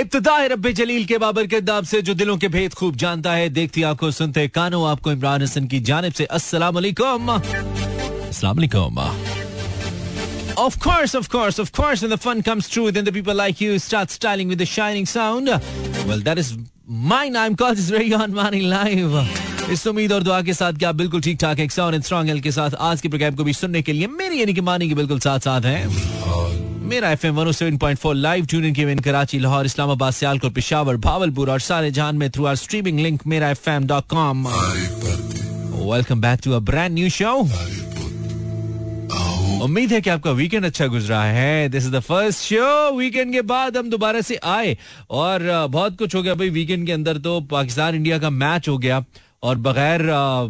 इब्तदा है रब्बे जलील के बाबर किरदाब से जो दिलों के भेद खूब जानता है देखती आँखों सुनते कानों आपको इमरान हसन की जानब से अस्सलाम वालेकुम अस्सलाम वालेकुम Of course, of course, of course, when the fun comes true, then the people like you start styling with the shining sound. Well, that is mine. I'm called this very on Money Live. इस उम्मीद और दुआ के साथ क्या बिल्कुल ठीक ठाक एक साउंड स्ट्रॉन्ग एल के साथ आज के प्रोग्राम को भी सुनने के लिए मेरी यानी कि मानी के बिल्कुल साथ साथ हैं Mera F M one seven point four live tune के इन कराची, लाहौर, इस्लामाबाद, सियालकोट, पिशावर, भावलपुर और सारे जहान में through R streaming link Mera F M dot com welcome back to a brand new show उम्मीद है कि आपका वीकेंड अच्छा गुजरा है. This is the first show weekend के बाद हम दोबारा से आए और बहुत कुछ हो गया। भाई वीकेंड के अंदर तो पाकिस्तान इंडिया का मैच हो गया। और बगैर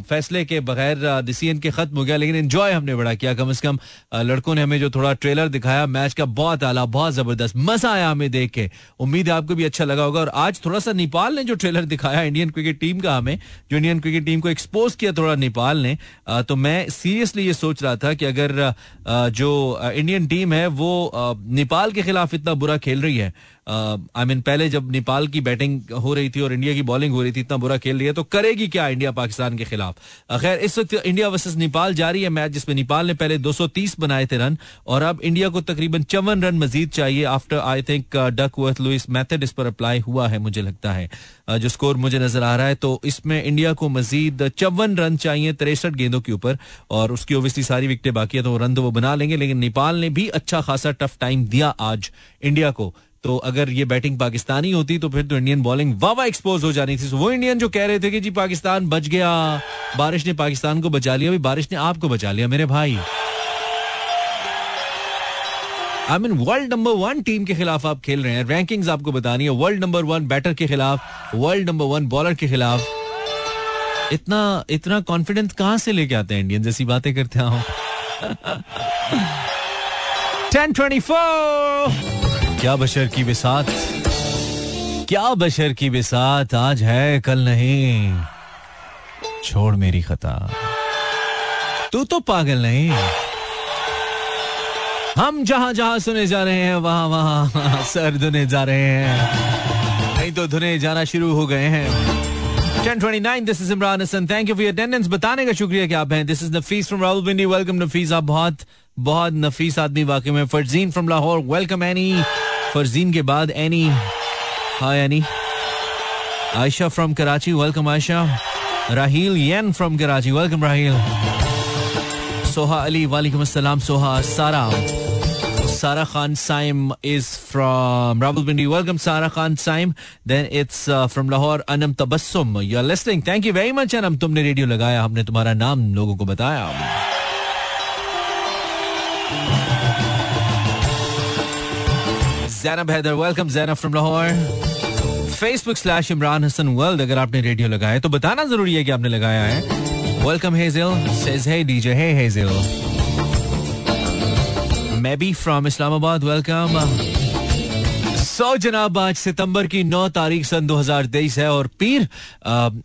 फैसले के, बगैर डिसीज़न के खत्म हो गया, लेकिन एंजॉय हमने बड़ा किया। कम से कम लड़कों ने हमें जो थोड़ा ट्रेलर दिखाया मैच का बहुत आला, बहुत ज़बरदस्त, मज़ा आया हमें देख के। उम्मीद है आपको भी अच्छा लगा होगा, और आज थोड़ा सा नेपाल ने जो ट्रेलर दिखाया इंडियन क्रिकेट टीम का हमें, जो इंडियन क्रिकेट टीम को एक्सपोज किया थोड़ा नेपाल ने तो मैं सीरियसली ये सोच रहा था कि अगर जो इंडियन टीम है, वो नेपाल के खिलाफ इतना बुरा खेल रही है आई मीन पहले जब नेपाल की बैटिंग हो रही थी और इंडिया की बॉलिंग हो रही थी, इतना बुरा खेल रही है तो करेगी क्या इंडिया पाकिस्तान के खिलाफ? खैर, इस वक्त इंडिया वर्सेस नेपाल जारी है मैच, जिसमें नेपाल ने पहले 230 बनाए थे रन, और अब इंडिया को तकरीबन चौवन रन मजीद चाहिए after I think Duckworth Lewis method इस पर अप्लाई हुआ है, मुझे लगता है। जो स्कोर मुझे नज़र आ रहा है तो इसमें इंडिया को मजीद चौवन रन चाहिए तिरसठ गेंदों के ऊपर, और उसकी ओबियसली सारी विकटें बाकी है तो रन तो वो बना लेंगे, लेकिन नेपाल ने भी अच्छा खासा टफ टाइम दिया आज इंडिया को। तो अगर ये बैटिंग पाकिस्तानी होती तो फिर तो इंडियन बॉलिंग वावा एक्सपोज हो जानी थी। वो इंडियन जो कह रहे थे कि जी पाकिस्तान बच गया, बारिश ने पाकिस्तान को बचा लिया बारिश ने आपको बचा लिया, मेरे भाई। I mean world number one team के खिलाफ आप खेल रहे हैं। रैंकिंग्स आपको बतानी है। वर्ल्ड नंबर वन बैटर के खिलाफ वर्ल्ड नंबर वन बॉलर के खिलाफ। इतना इतना कॉन्फिडेंस कहाँ से लेके आते हैं इंडियन जैसी बातें करते हो टेन ट्वेंटी फोर क्या बशर की बिसात? क्या बशर की बिसात? आज है, कल नहीं। छोड़ मेरी खता। तू तो पागल नहीं। हम जहाँ जहाँ सुने जा रहे हैं, वहाँ वहाँ सर धुने जा रहे हैं। नहीं तो धुने जाना शुरू हो गए हैं। 1029 this is Imran Hasan thank you for attendance बताने का शुक्रिया कि आप हैं। This is Nafees from Rawalpindi welcome Nafees आप बहुत बहुत नफीस आदमी वाकई में। Farzeen from Lahore welcome Annie Farzeen के बाद Annie hi Annie Ayesha from Karachi welcome Ayesha Raheel yen from Karachi welcome Raheel Soha Ali वालेकुम अस्सलाम Soha Sara Sara Khan Saim is from Rawalpindi welcome Sara Khan Saim then it's from Lahore Anam Tabassum you are listening thank you very much Anam तुमने radio लगाया, हमने तुम्हारा नाम लोगों को बताया। Zainab Haider welcome Zainab from Lahore Facebook slash Imran Hasan world अगर आपने रेडियो लगाया तो बताना ज़रूरी है कि आपने लगाया है। Welcome Hazel says hey DJ hey Hazel मैं भी फ्रॉम इस्लामाबाद वेलकम सो जनाब आज सितंबर की नौ तारीख सन 2023 है और पीर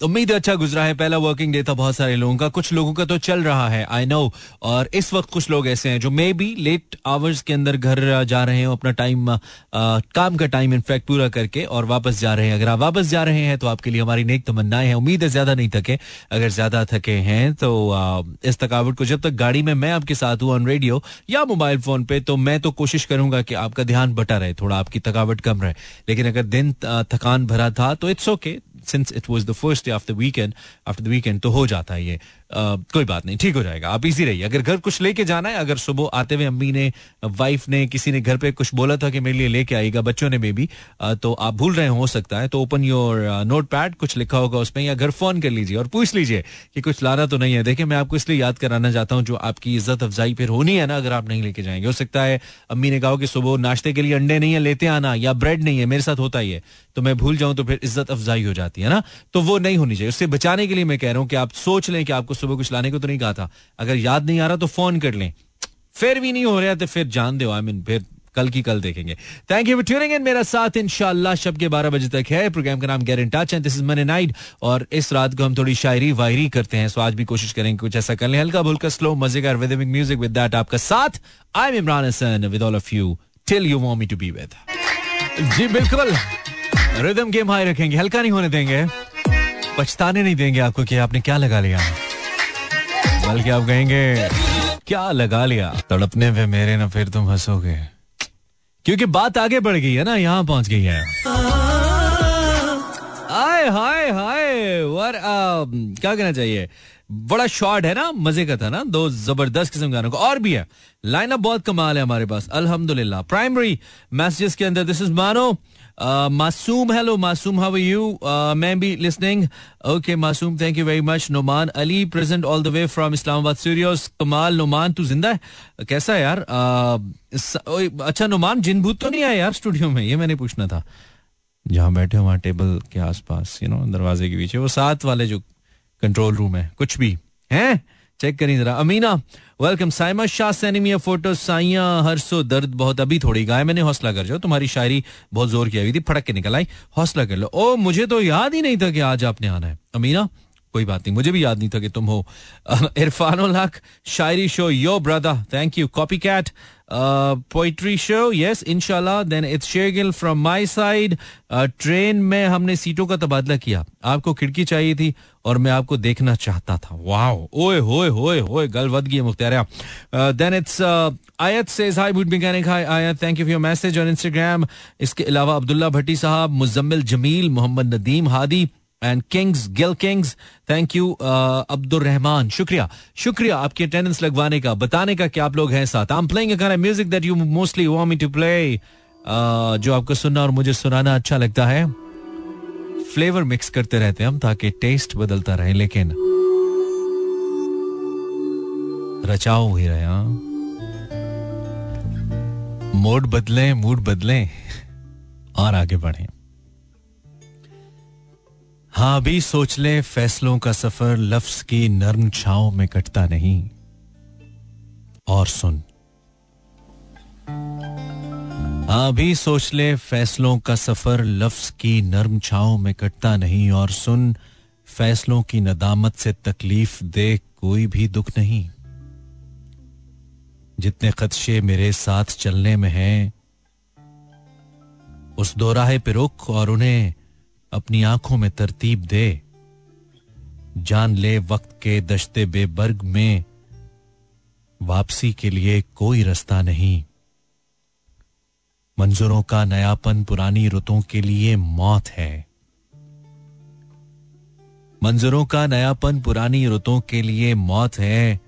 उम्मीद अच्छा गुजरा है। पहला वर्किंग डे था बहुत सारे लोगों का। कुछ लोगों का तो चल रहा है आई नो और इस वक्त कुछ लोग ऐसे हैं जो मे बी लेट आवर्स के अंदर घर जा रहे हैं, अपना टाइम काम का टाइम इनफैक्ट पूरा करके और वापस जा रहे हैं। अगर आप वापस जा रहे हैं तो आपके लिए हमारी नेक तमन्नाएँ हैं। उम्मीद है ज़्यादा नहीं थके। अगर ज़्यादा थके हैं तो इस थकावट को जब तक गाड़ी में मैं आपके साथ हूँ ऑन रेडियो या मोबाइल फ़ोन पे तो मैं तो कोशिश करूँगा कि आपका ध्यान बटा रहे थोड़ा। आपकी थकावट कम रहे। लेकिन अगर दिन थकान भरा था तो it's okay since it was the first day after weekend after the weekend तो हो जाता है ये। कोई बात नहीं, ठीक हो जाएगा। आप इजी रहिए। अगर घर कुछ लेके जाना है, अगर सुबह आते हुए अम्मी ने वाइफ ने, किसी ने घर पे कुछ बोला था कि मेरे लिए लेके आएगा बच्चों ने भी तो आप भूल रहे हो सकता है तो ओपन योर नोट पैड कुछ लिखा होगा उसमें, या घर फ़ोन कर लीजिए और पूछ लीजिए कि कुछ लाना तो नहीं है। देखिए, मैं आपको इसलिए याद कराना चाहता हूँ, जो आपकी इज़्ज़त अफजाई फिर होनी है ना, अगर आप नहीं लेके जाएँगे। हो सकता है, अम्मी ने कहा कि सुबह नाश्ते के लिए अंडे नहीं है, लेते आना, या ब्रेड नहीं है, मेरे साथ होता ही है तो मैं भूल जाऊँ तो फिर इज़्ज़त अफजाई हो जाती है ना? तो वो नहीं होनी चाहिए। उससे बचाने के लिए मैं कह रहा हूँ कि आप सोच लें कि आपको सुबह कुछ लाने को तो नहीं कहा था। अगर याद नहीं आ रहा तो फ़ोन कर लें। फिर भी नहीं हो रहा तो फिर जान दो आई मीन फिर कल की कल देखेंगे। Thank you for tuning in मेरा साथ इंशाल्लाह शब के बारह बजे तक है। प्रोग्राम का नाम get touch and this is money night और इस रात को हम थोड़ी शायरी वायरी करते हैं। सो आज भी कोशिश करेंगे कुछ ऐसा कर लें। हल्का भुल्का स्लो मज़ेदार विदिंग म्यूज़िक विद दैट आपका साथ। I am Imran Hasan with all of you till you want me to be with जी, बिल्कुल। रिदम गेम हाई रखेंगे। हल्का नहीं होने देंगे। पछताने नहीं देंगे आपको कि आपने क्या लगा लिया। बल्कि आप कहेंगे, क्या लगा लिया? तड़पने पे मेरे ना फिर तुम हंसोगे। क्योंकि बात आगे बढ़ गई है ना, यहाँ पहुँच गई है। हाय हाय हाय वर क्या कहना चाहिए? बड़ा शॉर्ट है ना, मज़े का था ना, दो ज़बरदस्त किस्म गानों को। और भी है लाइनअप बहुत कमाल है हमारे पास, अल्हम्दुलिल्लाह। प्राइमरी मैसेजेस के अंदर दिस इज़ मानो मासूम हेलो मासूम हाउ आर यू मैं भी listening okay Masoom thank you very much Noman Ali present all the way from Islamabad studios कमाल नुमान तू ज़िंदा है कैसा है यार अच्छा नुमान जिन भूत तो नहीं आया यार स्टूडियो में ये मैंने पूछना था जहाँ बैठे हो वहाँ टेबल के आसपास यू नो दरवाजे के पीछे वो साथ वाले जो कंट्रोल रूम है कुछ भी है चेक करें जरा। Amina welcome Saima Shah sending photo साइया हर्षो दर्द बहुत। अभी थोड़ी गाय, मैंने हौसला कर जाओ। तुम्हारी शायरी बहुत ज़ोर की हुई थी फटक के निकल आई। हौसला कर लो। ओ, मुझे तो याद ही नहीं था कि आज आपने आना है। अमीना, कोई बात नहीं, मुझे भी याद नहीं था कि तुम हो। इरफान हक शायरी show, yo brother thank you copy cat poetry show yes इनशाला देन इट्स शेगिल फ्रॉम माय साइड ट्रेन में हमने सीटों का तबादला किया। आपको खिड़की चाहिए थी और मैं आपको देखना चाहता था। वाह ओए, होए होए होए, गल वद गई Mukhtar then it's Ayat says hi wood mechanic hi Ayat. Thank you for your message on Instagram इसके अलावा अब्दुल्ला भट्टी साहब, Muzammil Jamil, Mohammad Nadeem Hadi and kings Gill kings thank you Abdul Rahman शुक्रिया। शुक्रिया आपकी अटेंडेंस लगवाने का, बताने का कि आप लोग हैं साथ। I am playing a music that you mostly want me to play जो आपको सुनना और मुझे सुनाना अच्छा लगता है। फ्लेवर मिक्स करते रहते हैं हम ताकि टेस्ट बदलता रहे, लेकिन रचाओ ही रहे हाँ मोड बदले मूड बदले, और आगे बढ़े। हाँ भी सोच ले, फैसलों का सफ़र लफ्ज की नर्म छाओ में कटता नहीं। और सुन। हाँ भी सोच ले, फैसलों का सफ़र लफ्ज की नर्म छाओ में कटता नहीं। और सुन, फैसलों की नदामत से तकलीफ़ दे कोई भी दुख नहीं। जितने खदशे मेरे साथ चलने में हैं, उस दोराहे पे रुख और उन्हें अपनी आँखों में तरतीब दे। जान ले वक्त के दश्ते बेबर्ग में वापसी के लिए कोई रास्ता नहीं। मंजूरों का नयापन पुरानी रुतों के लिए मौत है। मंजरों का नयापन पुरानी रुतों के लिए मौत है,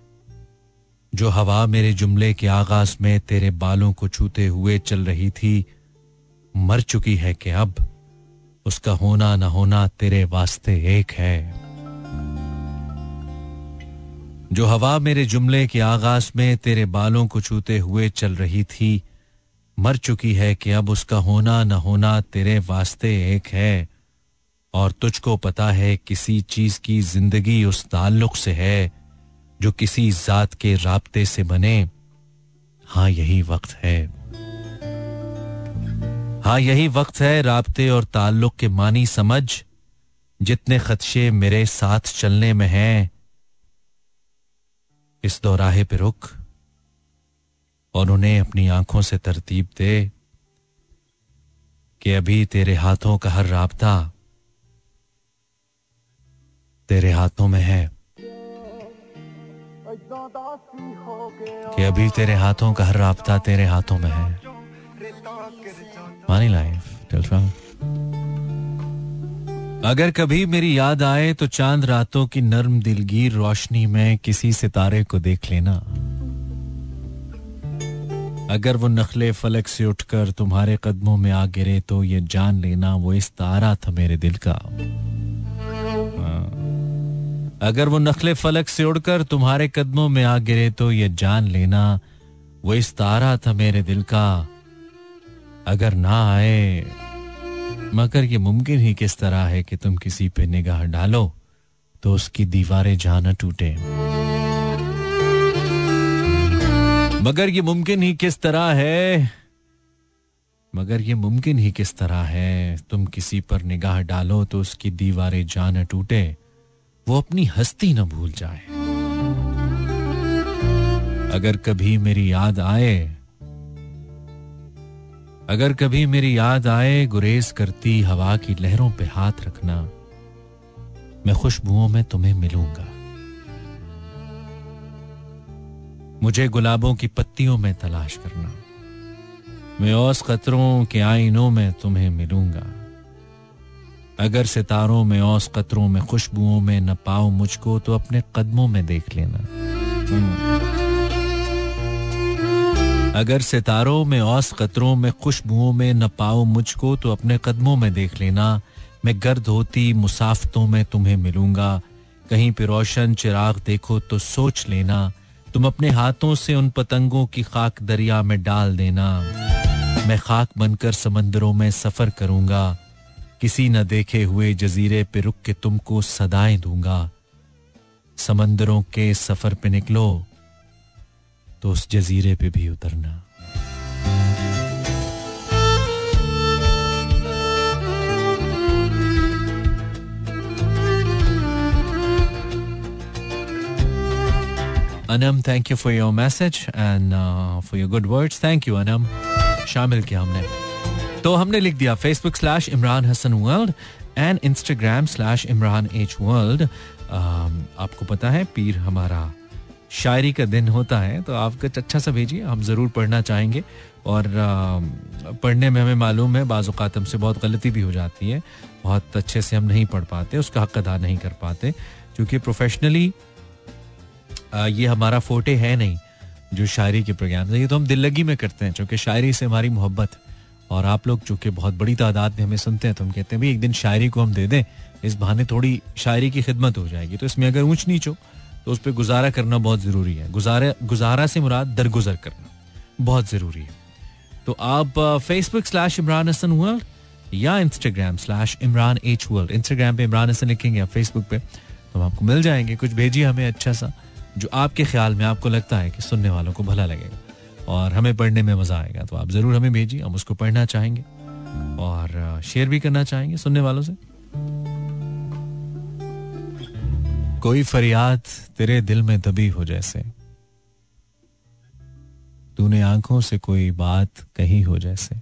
जो हवा मेरे जुमले के आगाज़ में तेरे बालों को छूते हुए चल रही थी। मर चुकी है कि अब? उसका होना ना होना तेरे वास्ते एक है। जो हवा मेरे जुमले के आगाज़ में तेरे बालों को छूते हुए चल रही थी, मर चुकी है कि अब उसका होना न होना तेरे वास्ते एक है। और तुझको पता है किसी चीज़ की ज़िंदगी उस ताल्लुक से है, जो किसी जात के राबते से बने। हाँ यही वक्त है। हाँ यही वक्त है राबते और ताल्लुक के मानी समझ, जितने खदशे मेरे साथ चलने में हैं। इस दौराहे पे रुक और उन्हें अपनी आँखों से तरतीब दे कि अभी तेरे हाथों का हर राबता तेरे हाथों में है। कि अभी तेरे हाथों का हर राबता तेरे हाथों में है। मानी लाइफ टिल अगर कभी मेरी याद आए तो चाँद रातों की नर्म दिलगीर रोशनी में किसी सितारे को देख लेना। अगर वो नखले फलक से उठकर तुम्हारे कदमों में आ गिरे तो ये जान लेना वो इस तारा था मेरे दिल का। हाँ। अगर वो नखले फलक से उड़कर तुम्हारे कदमों में आ गिरे तो ये जान लेना वो इस तारा था मेरे दिल का। अगर ना आए, मगर ये मुमकिन ही किस तरह है कि तुम किसी पे निगाह डालो तो उसकी दीवारें जाना टूटे। मगर ये मुमकिन ही किस तरह है, मगर ये मुमकिन ही किस तरह है, तुम किसी पर निगाह डालो तो उसकी दीवारें जान टूटे, वो अपनी हस्ती न भूल जाए। अगर कभी मेरी याद आए अगर कभी मेरी याद आए, गुरेज करती हवा की लहरों पे हाथ रखना, मैं खुशबुओं में तुम्हें मिलूँगा। मुझे गुलाबों की पत्तियों में तलाश करना, मैं औस कतरों के आईनों में तुम्हें मिलूँगा। अगर सितारों में, औस कतरों में खुशबुओं में न पाओ मुझको तो अपने कदमों में देख लेना। अगर सितारों में औस कतरों में खुशबुओं में न पाओ मुझको तो अपने कदमों में देख लेना। मैं गर्द होती मुसाफतों में तुम्हें मिलूँगा। कहीं पे रोशन चिराग देखो तो सोच लेना। तुम अपने हाथों से उन पतंगों की खाक दरिया में डाल देना। मैं खाक बनकर समंदरों में सफ़र करूँगा। किसी न देखे हुए जजीरे पे रुक के तुमको सदाएँ दूँगा। समंदरों के सफ़र पे निकलो। तो उस जजीरे पे भी उतरना। Anam thank you for your message and for your good words thank you Anam शामिल किया हमने। तो हमने लिख दिया Facebook slash Imran Hasan world and Instagram slash Imran H world आपको पता है, पीर हमारा शायरी का दिन होता है तो आप कुछ अच्छा सा भेजिए, हम ज़रूर पढ़ना चाहेंगे। और पढ़ने में हमें मालूम है बाज़ात हमसे बहुत गलती भी हो जाती है, बहुत अच्छे से हम नहीं पढ़ पाते, उसका हक अदा नहीं कर पाते, क्योंकि प्रोफेशनली ये हमारा फोटे है नहीं, जो शायरी के प्रोग्राम ये तो हम दिल लगी में करते हैं क्योंकि शायरी से हमारी मोहब्बत। और आप लोग चूँकि बहुत बड़ी तादाद में हमें सुनते हैं तो हम कहते हैं, भाई, एक दिन शायरी को हम दे दें, इस बहाने थोड़ी शायरी की खिदमत हो जाएगी। तो इसमें अगर ऊँच नीच हो तो उस पर गुजारा करना बहुत ज़रूरी है। गुजारा गुजारा से मुराद दरगुजर करना बहुत ज़रूरी है। तो आप Facebook slash Imran Hasan world या Instagram slash Imran H world Instagram पे इमरान हसन लिखेंगे या फेसबुक पे तो हम आपको मिल जाएँगे। कुछ भेजिए हमें अच्छा सा, जो आपके ख्याल में आपको लगता है कि सुनने वालों को भला लगेगा। और हमें पढ़ने में मज़ा आएगा तो आप ज़रूर हमें भेजिए, हम उसको पढ़ना चाहेंगे और शेयर भी करना चाहेंगे सुनने वालों से। कोई फरियाद तेरे दिल में दबी हो जैसे। तूने आँखों से कोई बात कही हो जैसे।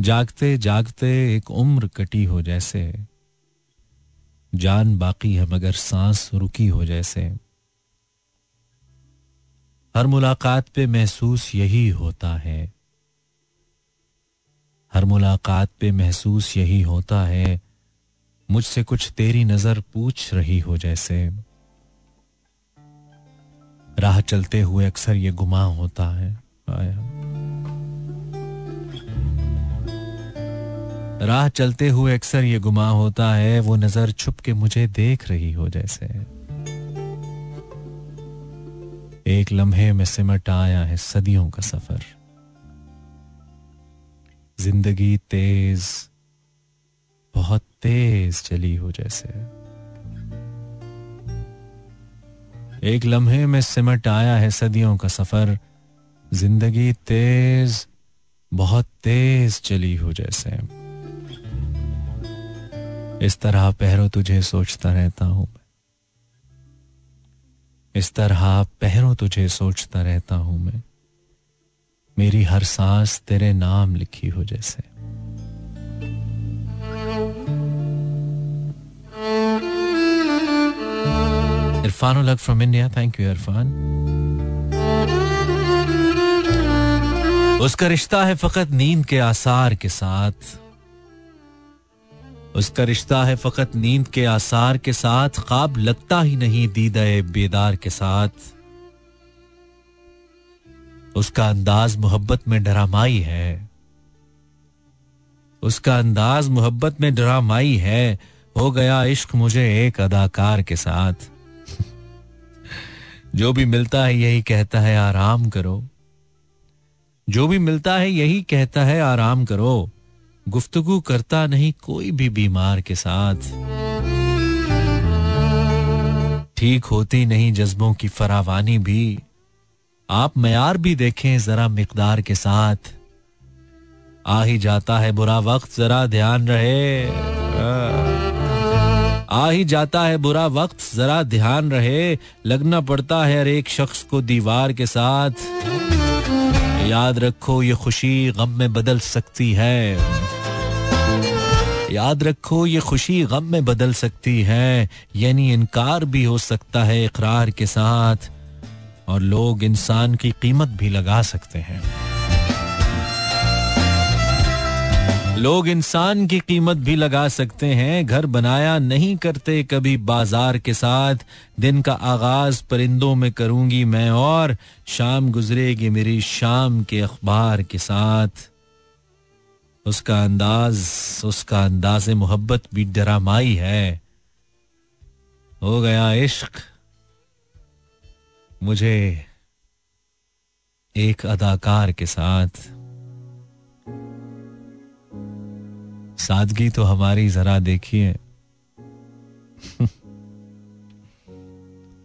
जागते जागते एक उम्र कटी हो जैसे। जान बाकी है मगर सांस रुकी हो जैसे। हर मुलाकात पे महसूस यही होता है। हर मुलाकात पे महसूस यही होता है मुझसे कुछ तेरी नज़र पूछ रही हो जैसे। राह चलते हुए अक्सर ये गुमा होता है। आया। राह चलते हुए अक्सर ये गुमा होता है, वो नज़र छुप के मुझे देख रही हो जैसे। एक लम्हे में सिमट आया है सदियों का सफ़र। ज़िंदगी तेज, बहुत तेज चली हो जैसे। एक लम्हे में सिमट आया है सदियों का सफ़र। ज़िंदगी तेज, बहुत तेज चली हो जैसे। इस तरह पहरों तुझे सोचता रहता हूँ मैं। इस तरह पहरों तुझे सोचता रहता हूँ मैं। मेरी हर सांस तेरे नाम लिखी हो जैसे। Irfan उलग from India thank you Irfan उसका रिश्ता है फकत नींद के आसार के साथ उसका रिश्ता है फकत नींद के आसार के साथ ख्वाब लगता ही नहीं दीदा बेदार के साथ उसका अंदाज मोहब्बत में डरामाई है उसका अंदाज मोहब्बत में डरामाई है हो गया इश्क मुझे एक अदाकार के साथ जो भी मिलता है यही कहता है, आराम करो। जो भी मिलता है यही कहता है, आराम करो। गुफ्तगु करता नहीं कोई भी बीमार के साथ। ठीक होती नहीं जज्बों की फरावानी भी। आप मैार भी देखें जरा मकदार के साथ। आ ही जाता है बुरा वक्त, जरा ध्यान रहे। आ ही जाता है बुरा वक्त, जरा ध्यान रहे, लगना पड़ता है हर एक शख्स को दीवार के साथ। याद रखो, ये खुशी गम में बदल सकती है। याद रखो, ये खुशी गम में बदल सकती है। यानी इनकार भी हो सकता है इकरार के साथ। और लोग इंसान की कीमत भी लगा सकते हैं। लोग इंसान की कीमत भी लगा सकते हैं, घर बनाया नहीं करते कभी बाज़ार के साथ। दिन का आगाज़ परिंदों में करूँगी मैं और, शाम गुजरेगी मेरी शाम के अखबार के साथ। उसका अंदाज उसका अंदाज मोहब्बत भी डरामाई है। हो गया इश्क। मुझे एक अदाकार के साथ। सादगी तो हमारी जरा देखिए।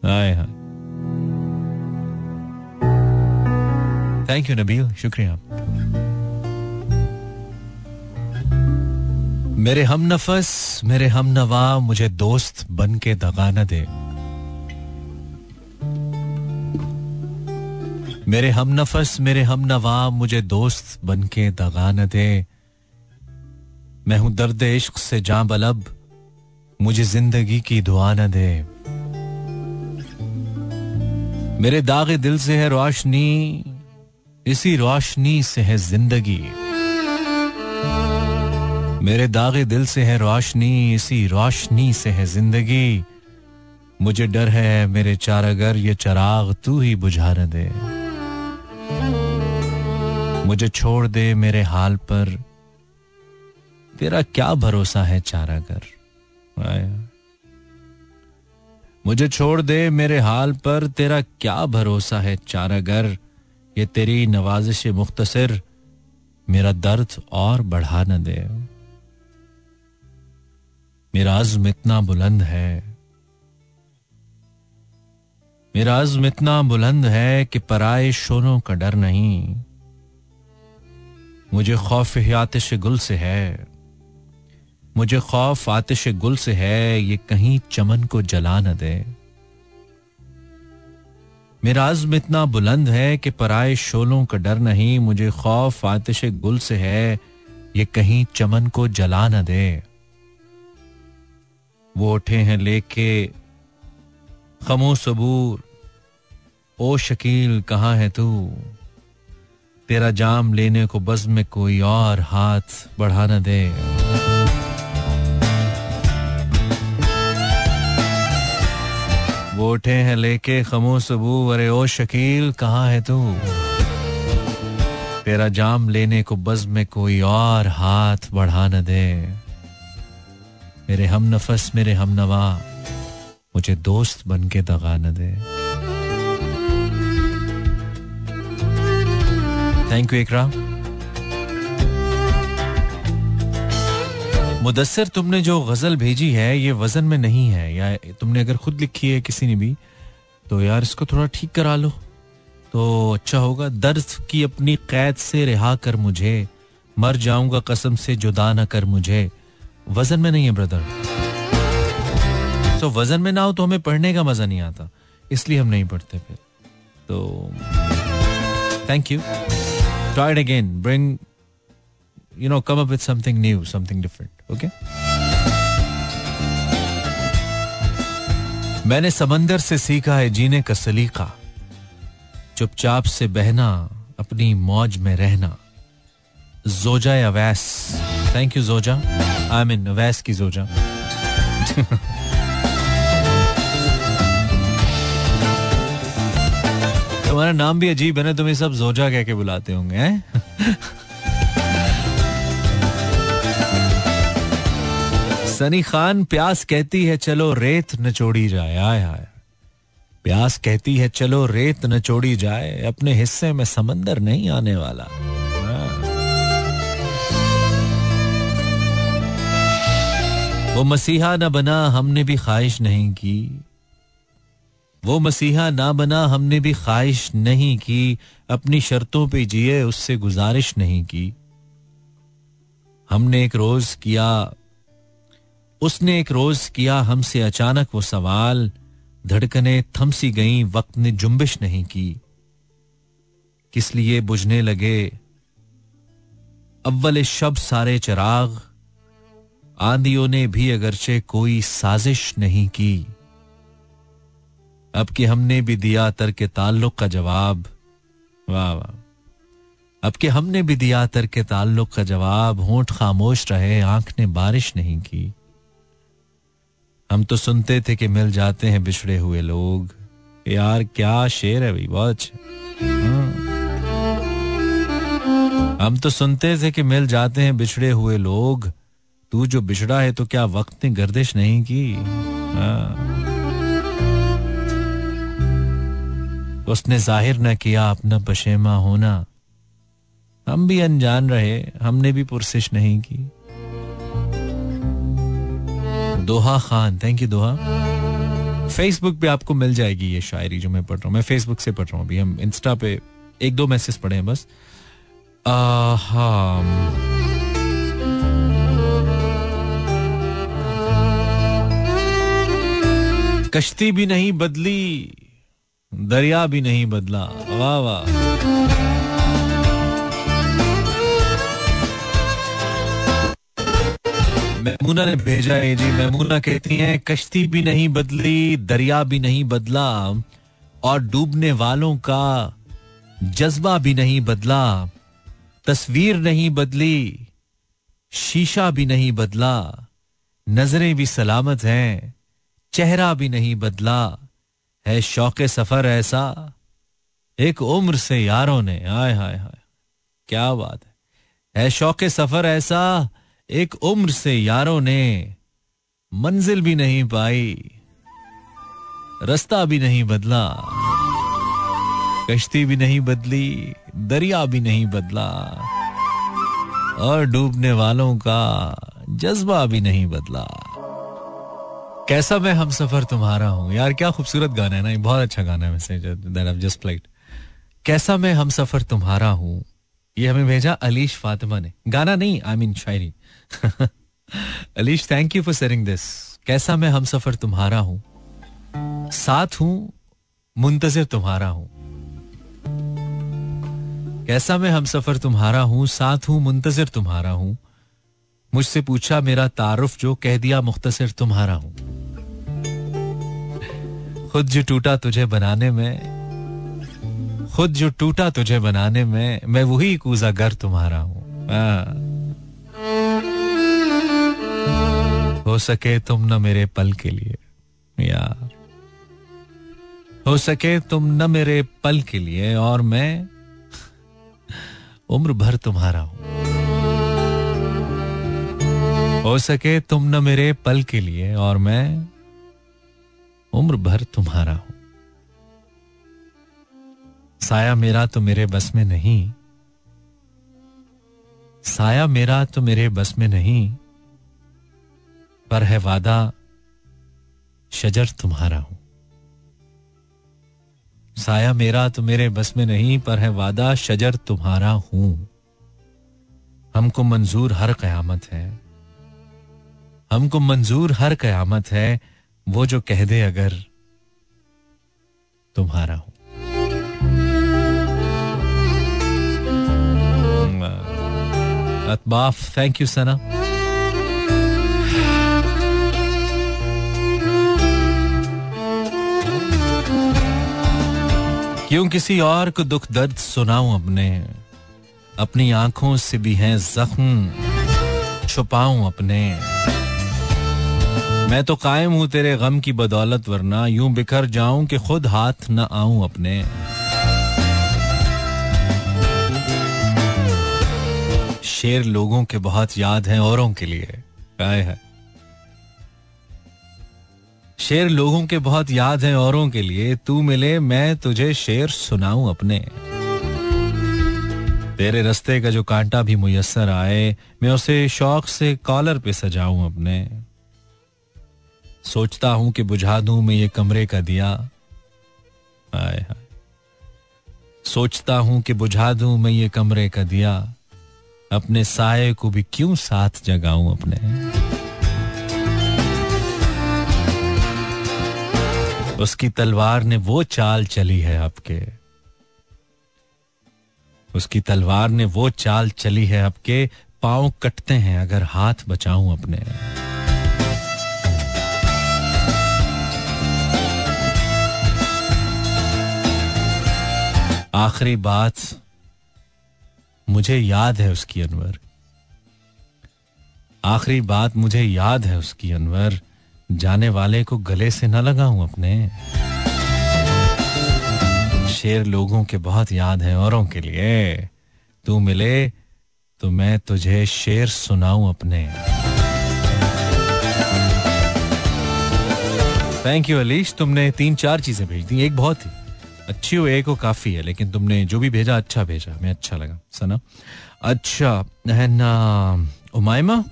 हाय। थैंक यू नबील शुक्रिया। मेरे हम नफस, मेरे हम नवा, मुझे दोस्त बन के दगा न दे। मेरे हम नफस, मेरे हम नवा, मुझे दोस्त बन के दगा न दे। मैं हूँ दर्द इश्क से जां बलब, मुझे ज़िंदगी की दुआ न दे। मेरे दागे दिल से है रोशनी, इसी रोशनी से है ज़िंदगी। मेरे दागे दिल से है रोशनी, इसी रोशनी से है ज़िंदगी। मुझे डर है, मेरे चारागर ये चराग तू ही बुझा न दे। मुझे छोड़ दे मेरे हाल पर तेरा क्या भरोसा है चारा चारागर मुझे छोड़ दे मेरे हाल पर, तेरा क्या भरोसा है चारागर? ये तेरी नवाजिश मुख्तसर, मेरा दर्द और बढ़ा न दे। मेरा अज़म इतना बुलंद है, मेरा अज़म इतना बुलंद है कि पराए शोरों का डर नहीं। मुझे खौफ आतिश गुल से है। मुझे खौफ आतिश गुल से है, ये कहीं चमन को जला न दे। मेरा आज़म इतना बुलंद है कि पराए शोलों का डर नहीं, मुझे खौफ आतिश गुल से है, ये कहीं चमन को जला न दे। वो उठे हैं लेके खमो सबूर ओ शकील, कहाँ है तू? तेरा जाम लेने को बज में कोई और हाथ बढ़ा न दे। उठे हैं लेके खमो सबू अरे ओ शकील, कहाँ है तू? तेरा जाम लेने को बज में कोई और हाथ बढ़ा न दे। मेरे हम नफस, मेरे हम नवा, मुझे दोस्त बन के दगा न दे। थैंक यू एकरा मुदस्सर, तुमने जो गज़ल भेजी है, ये वज़न में नहीं है। या तुमने अगर खुद लिखी है किसी ने भी तो यार इसको थोड़ा ठीक करा लो। तो अच्छा होगा, दर्द की अपनी कैद से रिहा कर मुझे। मर जाऊँगा कसम से, जुदा ना कर मुझे। वज़न में नहीं है ब्रदर तो वज़न में ना हो तो हमें पढ़ने का मज़ा नहीं आता। इसलिए हम नहीं पढ़ते फिर। तो thank you tried again bring you know, come up with something new, something different, okay? मैंने समंदर से सीखा है जीने का सलीका। चुपचाप से बहना, अपनी मौज में रहना। जोजा Awais thank you जोजा। I mean Awais की जोजा। तुम्हारा नाम भी अजीब है ना, तुम्हें सब जोजा कह के बुलाते होंगे सनी खान, प्यास कहती है चलो रेत नचोड़ी जाए आय आय प्यास कहती है चलो रेत नचोड़ी जाए, अपने हिस्से में समंदर नहीं आने वाला। हाँ। वो मसीहा ना बना, हमने भी ख्वाहिश नहीं की। वो मसीहा ना बना, हमने भी ख्वाहिश नहीं की। अपनी शर्तों पे जिए, उससे गुजारिश नहीं की। हमने एक रोज किया उसने एक रोज किया हमसे अचानक वो सवाल। धड़कने थमसी गई, वक्त ने जुम्बिश नहीं की। किस लिए बुझने लगे? अव्वल शब सारे चराग। आंधियों ने भी अगरचे कोई साजिश नहीं की। अब कि हमने भी दिया तर के ताल्लुक का जवाब। वाह वाह। अब कि हमने भी दिया तर के ताल्लुक का जवाब, होंठ खामोश रहे, आँख ने बारिश नहीं की। हम तो सुनते थे कि मिल जाते हैं बिछड़े हुए लोग। यार, क्या शेर है भाई, बहुत हाँ। हम तो सुनते थे कि मिल जाते हैं बिछड़े हुए लोग। तू जो बिछड़ा है तो क्या वक्त ने गर्दिश नहीं की? हाँ। उसने ज़ाहिर न किया अपना पशेमा होना। हम भी अनजान रहे, हमने भी पुरसिश नहीं की। Doha Khan. Thank you Doha. Facebook पे आपको मिल जाएगी ये शायरी जो मैं पढ़ रहा हूँ। मैं फेसबुक से पढ़ रहा हूँ अभी। हम इंस्टा पे एक दो मैसेज पढ़े हैं बस। हाँ कश्ती भी नहीं बदली, दरिया भी नहीं बदला। वाह वाह। मैमूना ने भेजा है जी। मैमूना कहती हैं, कश्ती भी नहीं बदली, दरिया भी नहीं बदला और डूबने वालों का जज्बा भी नहीं बदला, तस्वीर नहीं बदली, शीशा भी नहीं बदला, नज़रें भी सलामत हैं, चेहरा भी नहीं बदला। है शौक सफ़र ऐसा, एक उम्र से यारों ने। आय हाय हाय क्या बात है। है शौक सफ़र ऐसा एक उम्र से यारों ने मंजिल भी नहीं पाई, रास्ता भी नहीं बदला, कश्ती भी नहीं बदली, दरिया भी नहीं बदला, और डूबने वालों का जज्बा भी नहीं बदला। कैसा मैं हम सफ़र तुम्हारा हूँ? यार, क्या खूबसूरत गाना है ना, ये बहुत अच्छा गाना है वैसे जस्ट प्लेड कैसा मैं हम सफ़र तुम्हारा हूँ? ये हमें भेजा अलीश फातिमा ने। गाना नहीं I mean Shayari. Alish thank you for sharing this कैसा मैं हम सफ़र तुम्हारा हूँ? साथ हूँ, मुंतजर तुम्हारा हूँ। कैसा मैं हम सफ़र तुम्हारा हूँ, साथ हूँ, मुंतजर तुम्हारा हूँ? मुझसे पूछा, मेरा तारुफ जो कह दिया, मुख्तसर तुम्हारा हूँ। खुद जो टूटा तुझे बनाने में, खुद जो टूटा तुझे बनाने में, मैं वही कूजा घर तुम्हारा हूँ। हो सके तुम न मेरे पल के लिए यार हो सके तुम न मेरे पल के लिए और मैं उम्र भर तुम्हारा हूँ। हो सके तुम न मेरे पल के लिए और मैं उम्र भर तुम्हारा हूँ। साया मेरा तो मेरे बस में नहीं, साया मेरा तो मेरे बस में नहीं पर है वादा, शजर तुम्हारा हूँ। साया मेरा तो मेरे बस में नहीं, पर है वादा, शजर तुम्हारा हूँ। हमको मंजूर हर कयामत है। हमको मंजूर हर कयामत है, वो जो कह दे अगर तुम्हारा हूँ। अतबाफ थैंक यू सना। क्यों किसी और को दुख दर्द सुनाऊं अपने? अपनी आँखों से भी हैं जख्म, छुपाऊं अपने। मैं तो कायम हूँ तेरे गम की बदौलत, वरना यूँ बिखर जाऊँ कि खुद हाथ न आऊँ अपने। शेर लोगों के बहुत याद हैं औरों के लिए। है। शेर लोगों के बहुत याद हैं औरों के लिए। तू मिले, मैं तुझे शेर सुनाऊं अपने। तेरे रस्ते का जो कांटा भी मुयसर आए, मैं उसे शौक से कॉलर पे सजाऊं अपने। सोचता हूँ कि बुझा दूँ मैं ये कमरे का दिया। आए हाय। सोचता हूँ कि बुझा दूँ मैं ये कमरे का दिया। अपने साय को भी क्यों साथ जगाऊं अपने? उसकी तलवार ने वो चाल चली है आपके। उसकी तलवार ने वो चाल चली है आपके। पाँव कटते हैं, अगर हाथ बचाऊं अपने। आखिरी बात मुझे याद है उसकी अनवर। आखिरी बात मुझे याद है उसकी अनवर। जाने वाले को गले से न लगाऊँ अपने। शेर लोगों के बहुत याद है औरों के लिए। तू मिले तो मैं तुझे शेर सुनाऊं अपने। थैंक यू अलीश तुमने तीन चार चीज़ें भेज दी, एक बहुत ही। अच्छी हो, एक हो काफ़ी है, लेकिन तुमने जो भी भेजा अच्छा भेजा हमें अच्छा लगा, सना। अच्छा है ना, उमायमा?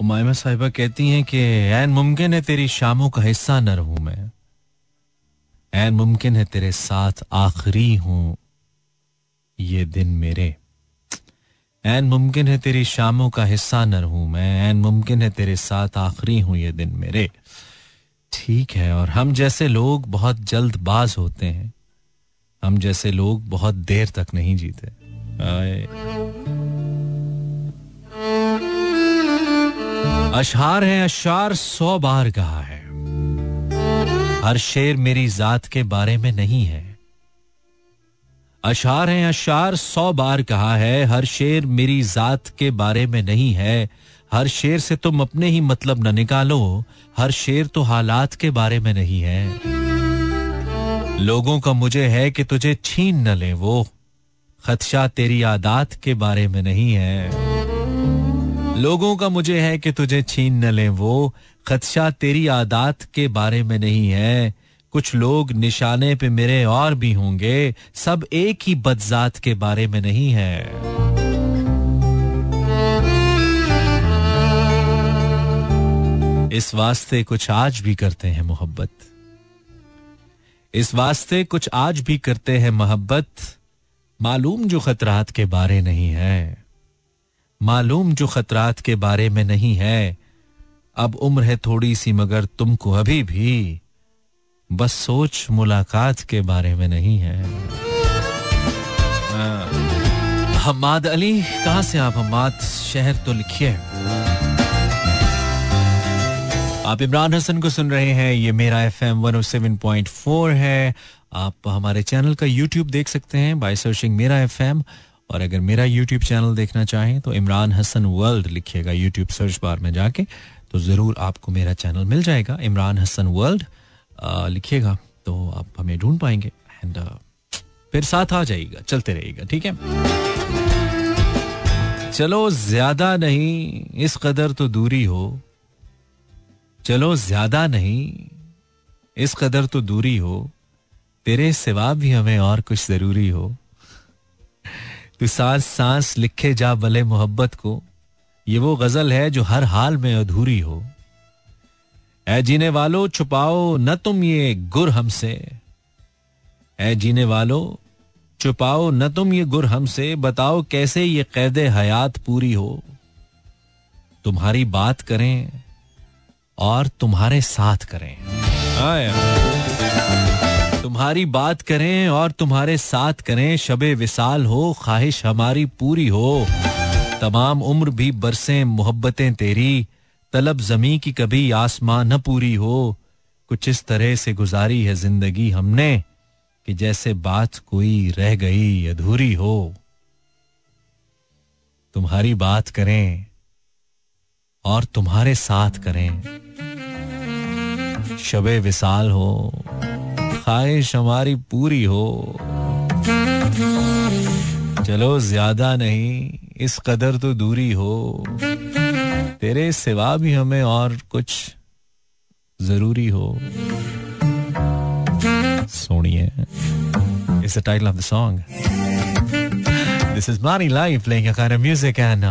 उमायमा साहिबा कहती हैं कि एन मुमकिन है तेरी शामों का हिस्सा न रहूँ मैं। एन मुमकिन है तेरे साथ आखिरी हूँ, ये दिन मेरे। एन मुमकिन है तेरी शामों का हिस्सा न रहूँ मैं। एन मुमकिन है तेरे साथ आखिरी हूँ, ये दिन मेरे। ठीक है, और हम जैसे लोग बहुत जल्दबाज होते हैं, हम जैसे लोग बहुत देर तक नहीं जीते। अशार है, अशार सौ बार कहा है। हर शेर मेरी जात के बारे में नहीं है। अशार है, अशार सौ बार कहा है, हर शेर मेरी जात के बारे में नहीं है। हर शेर से तुम अपने ही मतलब न निकालो, हर शेर तो हालात के बारे में नहीं है। लोगों का मुझे है कि तुझे छीन न ले वो, खदशा तेरी आदात के बारे में नहीं है। लोगों का मुझे है कि तुझे छीन न ले वो। खदशा तेरी आदात के बारे में नहीं है। कुछ लोग निशाने पे मेरे और भी होंगे। सब एक ही बदजात के बारे में नहीं है। इस वास्ते कुछ आज भी करते हैं मोहब्बत। इस वास्ते कुछ आज भी करते हैं मोहब्बत। मालूम जो खतरात के बारे नहीं है। मालूम जो खतरात के बारे में नहीं है। अब उम्र है थोड़ी सी, मगर तुमको अभी भी बस सोच मुलाकात के बारे में नहीं है। हमाद अली, कहाँ से आप हमाद शहर तो लिखिए। आप इमरान हसन को सुन रहे हैं, ये Mera F M one seven point four है। आप हमारे चैनल का यूट्यूब देख सकते हैं by searching Mera F M और अगर मेरा यूट्यूब चैनल देखना चाहें तो इमरान हसन वर्ल्ड लिखिएगा यूट्यूब सर्च बार में जाके तो ज़रूर आपको मेरा चैनल मिल जाएगा, इमरान हसन वर्ल्ड लिखिएगा तो आप हमें ढूंढ पाएँगे एंड फिर साथ आ जाइएगा, चलते रहिएगा, ठीक है? चलो ज़्यादा नहीं, इस कदर तो दूरी हो। चलो ज़्यादा नहीं, इस कदर तो दूरी हो। तेरे सिवा भी हमें और कुछ ज़रूरी हो। तू सांस सांस लिखे जा भले मोहब्बत को, ये वो गज़ल है जो हर हाल में अधूरी हो। ऐ जीने वालों, छुपाओ न तुम ये गुर हमसे। ऐ जीने वालों, छुपाओ न तुम ये गुर हमसे, बताओ कैसे ये कैद हयात पूरी हो। तुम्हारी बात करें और तुम्हारे साथ करें। तुम्हारी बात करें और तुम्हारे साथ करें, शबे विसाल हो, ख्वाहिश हमारी पूरी हो। तमाम उम्र भी बरसें मोहब्बतें तेरी, तलब जमी की कभी आसमां न पूरी हो। कुछ इस तरह से गुजारी है ज़िंदगी हमने, कि जैसे बात कोई रह गई अधूरी हो। तुम्हारी बात करें और तुम्हारे साथ करें, शबे विसाल हो। ख्वाहिश हमारी पूरी हो। चलो ज़्यादा नहीं, इस कदर तो दूरी हो। तेरे सिवा भी हमें और कुछ ज़रूरी हो। सोनिए इस the title of the song this is मानी life of music and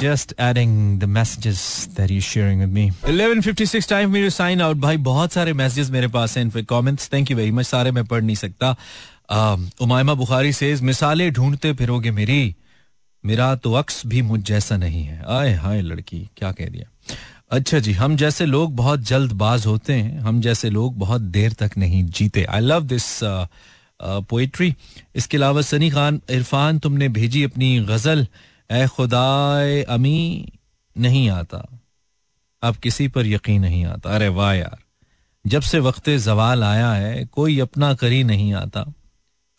just adding the messages that you're sharing with me. 11:56 time me to sign out. भाई बहुत सारे messages मेरे पास हैं इन comments. Thank you very much. सारे मैं पढ़ नहीं सकता. उमायमा बुखारी सेज मिसालें ढूंढते फिरोगे मेरी मेरा तो अक्स भी मुझ जैसा नहीं है आए हाय लड़की, क्या कह दिया अच्छा जी, हम जैसे लोग बहुत जल्दबाज होते हैं, हम जैसे लोग बहुत देर तक नहीं जीते आई लव दिस पोइट्री इसके अलावा सनी खान, इरफान, तुमने भेजी अपनी गज़ल ए खुदाए अमी नहीं आता। अब किसी पर यकीन नहीं आता। अरे वाह यार, जब से वक्त जवाल आया है, कोई अपना करी नहीं आता।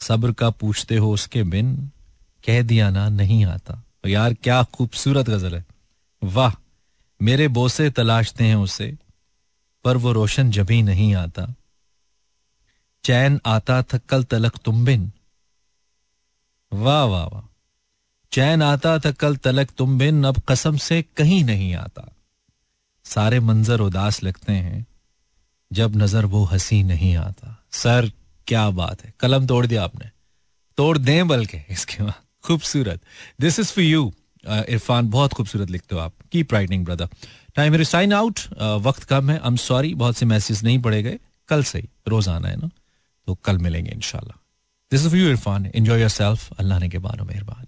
सब्र का पूछते हो उसके बिन, कह दिया ना, नहीं आता। यार, क्या खूबसूरत गज़ल है। वाह, मेरे बोसे तलाशते हैं उसे, पर वो रोशन जभी नहीं आता। चैन आता था कल तलक तुम बिन। वाह वाह वाह। चैन आता था कल तलक तुम बिन, अब कसम से कहीं नहीं आता। सारे मंजर उदास लगते हैं, जब नज़र वो हँसी नहीं आता। सर, क्या बात है, कलम तोड़ दिया आपने। तोड़ दें बल्कि, इसके बाद, खूबसूरत। This is for you Irfan, बहुत खूबसूरत लिखते हो आप। Keep writing brother time sign out वक्त कम है। आई एम सॉरी बहुत से मैसेज नहीं पड़े गए। कल से ही, रोज आना है ना? तो कल मिलेंगे इनशाला this is you Irfan. Enjoy yourself अल्लाह ने के बानो मेहरबान।